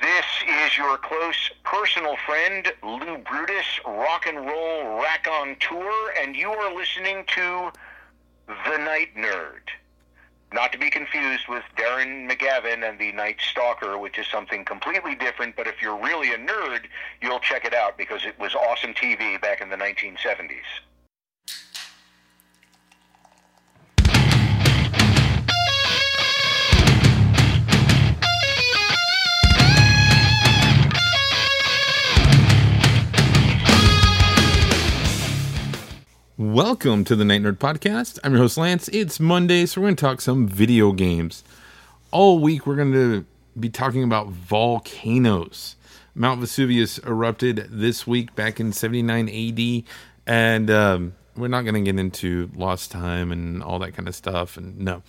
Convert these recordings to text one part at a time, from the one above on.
This is your close personal friend, Lou Brutus, rock and roll rack on tour, and you are listening to The Night Nerd. Not to be confused with Darren McGavin and the Night Stalker, which is something completely different, but if you're really a nerd, you'll check it out because it was awesome TV back in the 1970s. Welcome to the Night Nerd Podcast. I'm your host, Lance. It's Monday, so we're going to talk some video games. All week, we're going to be talking about volcanoes. Mount Vesuvius erupted this week back in 79 AD, and um, we're not going to get into lost time and all that kind of stuff. And no,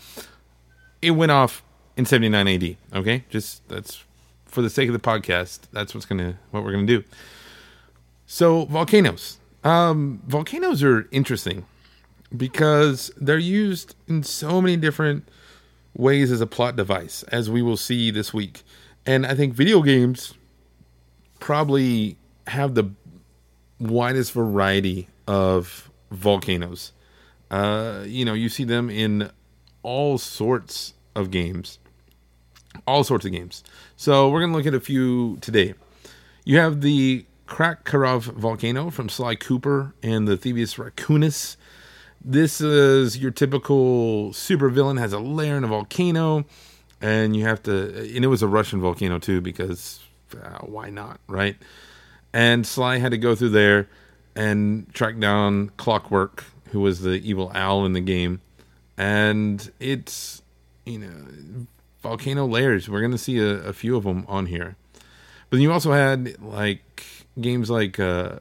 it went off in 79 AD. Okay, just that's for the sake of the podcast. That's what's gonna what we're gonna do. So volcanoes um, volcanoes are interesting because they're used in so many different ways as a plot device, as we will see this week. And I think video games probably have the widest variety of volcanoes. Uh, you know, you see them in all sorts of games, all sorts of games. So we're going to look at a few today. You have the Krack-Karov volcano from Sly Cooper and the Thievius Raccoonus. This is your typical supervillain has a lair in a volcano, and you have to. And it was a Russian volcano too, because uh, why not, right? And Sly had to go through there and track down Clockwerk, who was the evil owl in the game, and it's you know volcano layers. We're gonna see a, a few of them on here, but you also had like games like uh,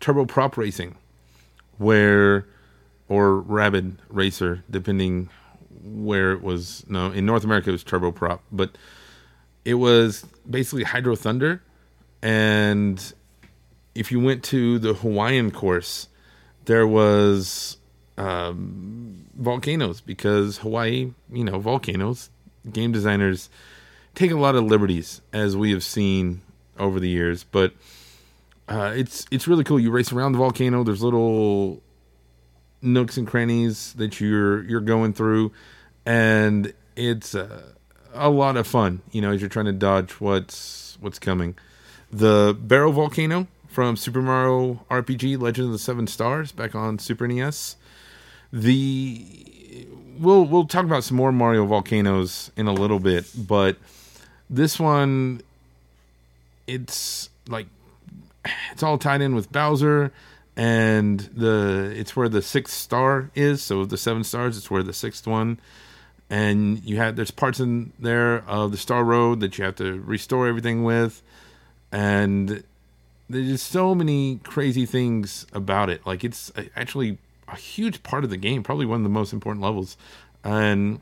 Turbo Prop Racing, where or Rapid Racer, depending where it was. No, in North America it was Turbo Prop, but it was basically Hydro Thunder, and if you went to the Hawaiian course, there was um, volcanoes because Hawaii, you know, volcanoes. Game designers take a lot of liberties, as we have seen over the years, but uh, it's it's really cool. You race around the volcano. There's little nooks and crannies that you're you're going through, and it's uh, a lot of fun. You know, as you're trying to dodge what's what's coming. The Barrel Volcano from Super Mario RPG: Legend of the Seven Stars back on Super NES. The we'll we'll talk about some more Mario volcanoes in a little bit, but this one it's like it's all tied in with Bowser and the it's where the sixth star is. So the seven stars, it's where the sixth one. And you have there's parts in there of the Star Road that you have to restore everything with, and there's just so many crazy things about it. Like it's actually a huge part of the game, probably one of the most important levels, and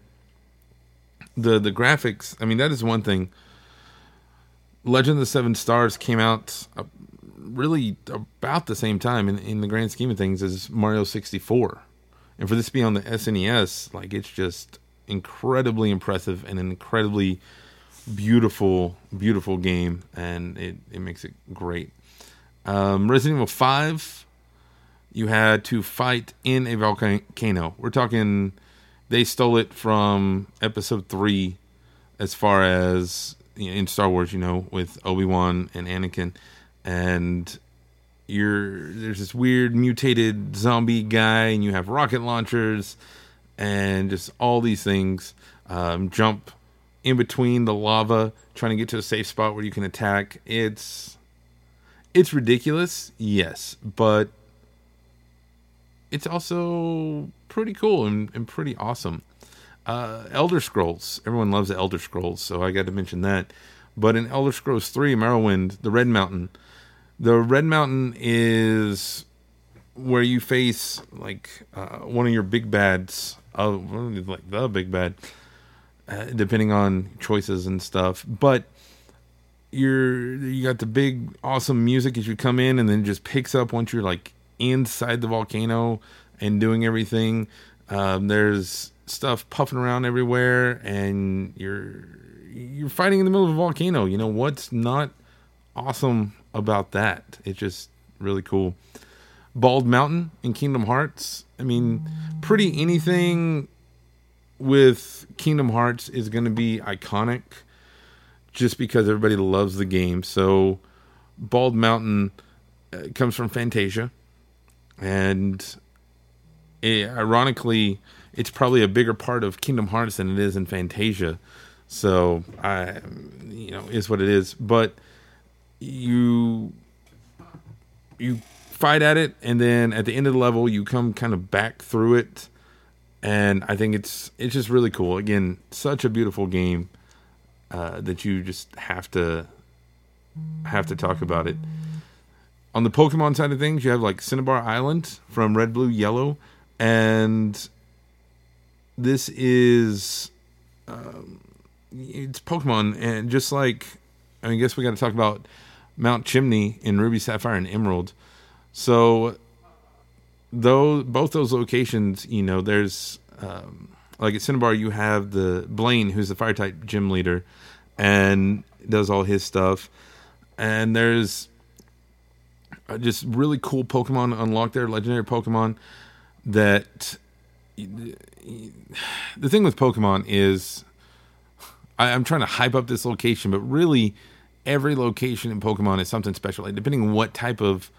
the the graphics. I mean, that is one thing. Legend of the Seven Stars came out uh, really about the same time in, in the grand scheme of things as Mario 64. And for this to be on the SNES, like it's just incredibly impressive and an incredibly beautiful, beautiful game, and it, it makes it great. Um, Resident Evil 5, you had to fight in a volcano. We're talking, they stole it from episode 3 as far as in Star Wars, you know, with Obi Wan and Anakin and you're there's this weird mutated zombie guy, and you have rocket launchers, and just all these things. Um, jump in between the lava, trying to get to a safe spot where you can attack. It's it's ridiculous, yes, but it's also pretty cool and, and pretty awesome. Uh, Elder Scrolls, everyone loves the Elder Scrolls, so I got to mention that. But in Elder Scrolls 3, Morrowind, the Red Mountain, the Red Mountain is where you face like uh, one of your big bads, uh, like the big bad, uh, depending on choices and stuff. But you're you got the big awesome music as you come in, and then just picks up once you're like inside the volcano and doing everything. Um, there's stuff puffing around everywhere, and you're you're fighting in the middle of a volcano. You know what's not awesome about that? It's just really cool. Bald Mountain in Kingdom Hearts. I mean, pretty anything with Kingdom Hearts is going to be iconic just because everybody loves the game. So, Bald Mountain uh, comes from Fantasia, and it, ironically, it's probably a bigger part of Kingdom Hearts than it is in Fantasia. So, I, you know, is what it is. But you you fight at it, and then at the end of the level, you come kind of back through it, and I think it's it's just really cool. Again, such a beautiful game uh, that you just have to have to talk about it. On the Pokemon side of things, you have like Cinnabar Island from Red, Blue, Yellow, and this is um, it's Pokemon, and just like I mean, guess we got to talk about Mount Chimney in Ruby, Sapphire, and Emerald. So, though both those locations, you know, there's um, like at Cinnabar, you have the Blaine, who's the fire type gym leader, and does all his stuff. And there's uh, just really cool Pokemon unlocked there, legendary Pokemon. That the thing with Pokemon is, I, I'm trying to hype up this location, but really, every location in Pokemon is something special. Depending on what type of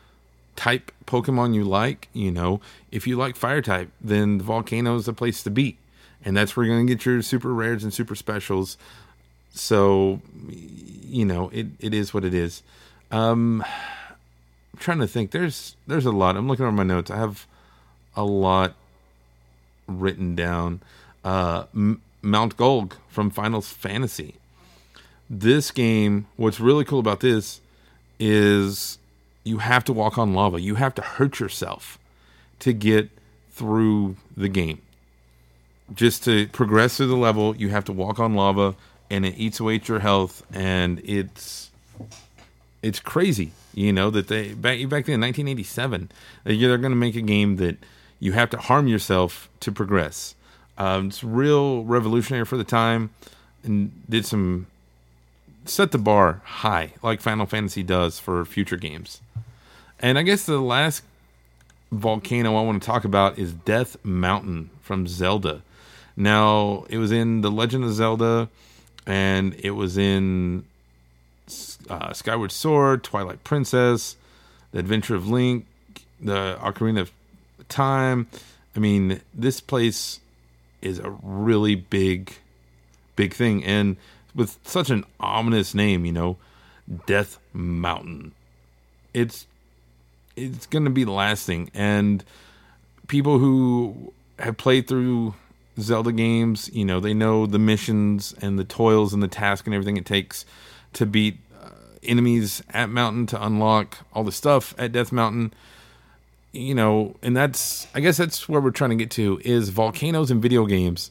type Pokemon you like, you know, if you like fire type, then the volcano is the place to be. And that's where you're going to get your super rares and super specials. So, you know, it, it is what it is. Um, I'm trying to think. There's there's a lot. I'm looking over my notes. I have a lot written down. Uh, M- Mount Gulg from Final Fantasy. This game, what's really cool about this is you have to walk on lava. You have to hurt yourself to get through the game. Just to progress through the level, you have to walk on lava and it eats away at your health and it's it's crazy, you know, that they back back then in 1987, they're going to make a game that you have to harm yourself to progress. Um, it's real revolutionary for the time and did some set the bar high like Final Fantasy does for future games. And I guess the last volcano I want to talk about is Death Mountain from Zelda. Now, it was in The Legend of Zelda and it was in uh, Skyward Sword, Twilight Princess, The Adventure of Link, The Ocarina of Time. I mean, this place is a really big, big thing. And with such an ominous name, you know, Death Mountain. It's it's going to be lasting and people who have played through Zelda games, you know, they know the missions and the toils and the task and everything it takes to beat uh, enemies at Mountain to unlock all the stuff at Death Mountain. You know, and that's I guess that's where we're trying to get to is volcanoes in video games.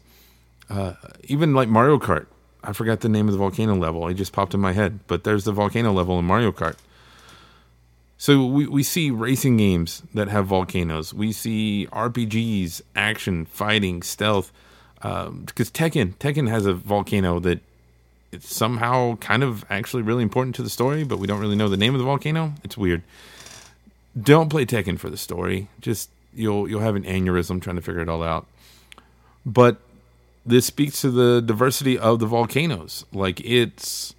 Uh, even like Mario Kart. I forgot the name of the volcano level. It just popped in my head, but there's the volcano level in Mario Kart. So we, we see racing games that have volcanoes. We see RPGs, action, fighting, stealth. Because um, Tekken, Tekken has a volcano that it's somehow kind of actually really important to the story, but we don't really know the name of the volcano. It's weird. Don't play Tekken for the story. Just you'll you'll have an aneurysm trying to figure it all out. But this speaks to the diversity of the volcanoes. Like it's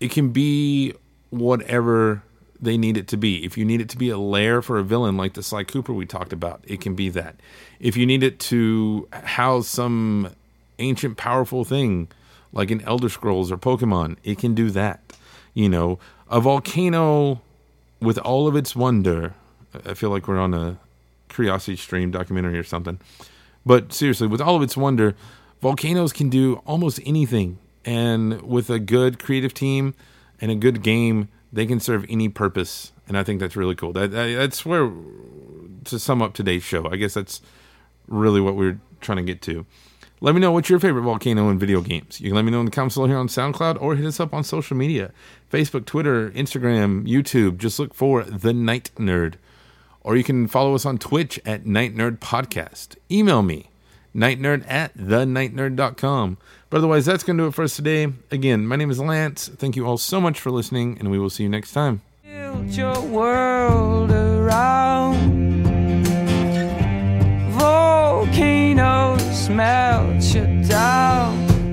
it can be whatever they need it to be. If you need it to be a lair for a villain like the Sly Cooper we talked about, it can be that. If you need it to house some ancient powerful thing like an Elder Scrolls or Pokemon, it can do that. You know, a volcano with all of its wonder. I feel like we're on a Curiosity Stream documentary or something. But seriously, with all of its wonder, volcanoes can do almost anything. And with a good creative team and a good game, they can serve any purpose. And I think that's really cool. That, that's where, to sum up today's show, I guess that's really what we're trying to get to. Let me know what's your favorite volcano in video games. You can let me know in the comments below here on SoundCloud or hit us up on social media Facebook, Twitter, Instagram, YouTube. Just look for The Night Nerd. Or you can follow us on Twitch at Night Nerd Podcast. Email me, nightnerd at thenightnerd.com. But otherwise, that's going to do it for us today. Again, my name is Lance. Thank you all so much for listening, and we will see you next time. Build your world around volcanoes smell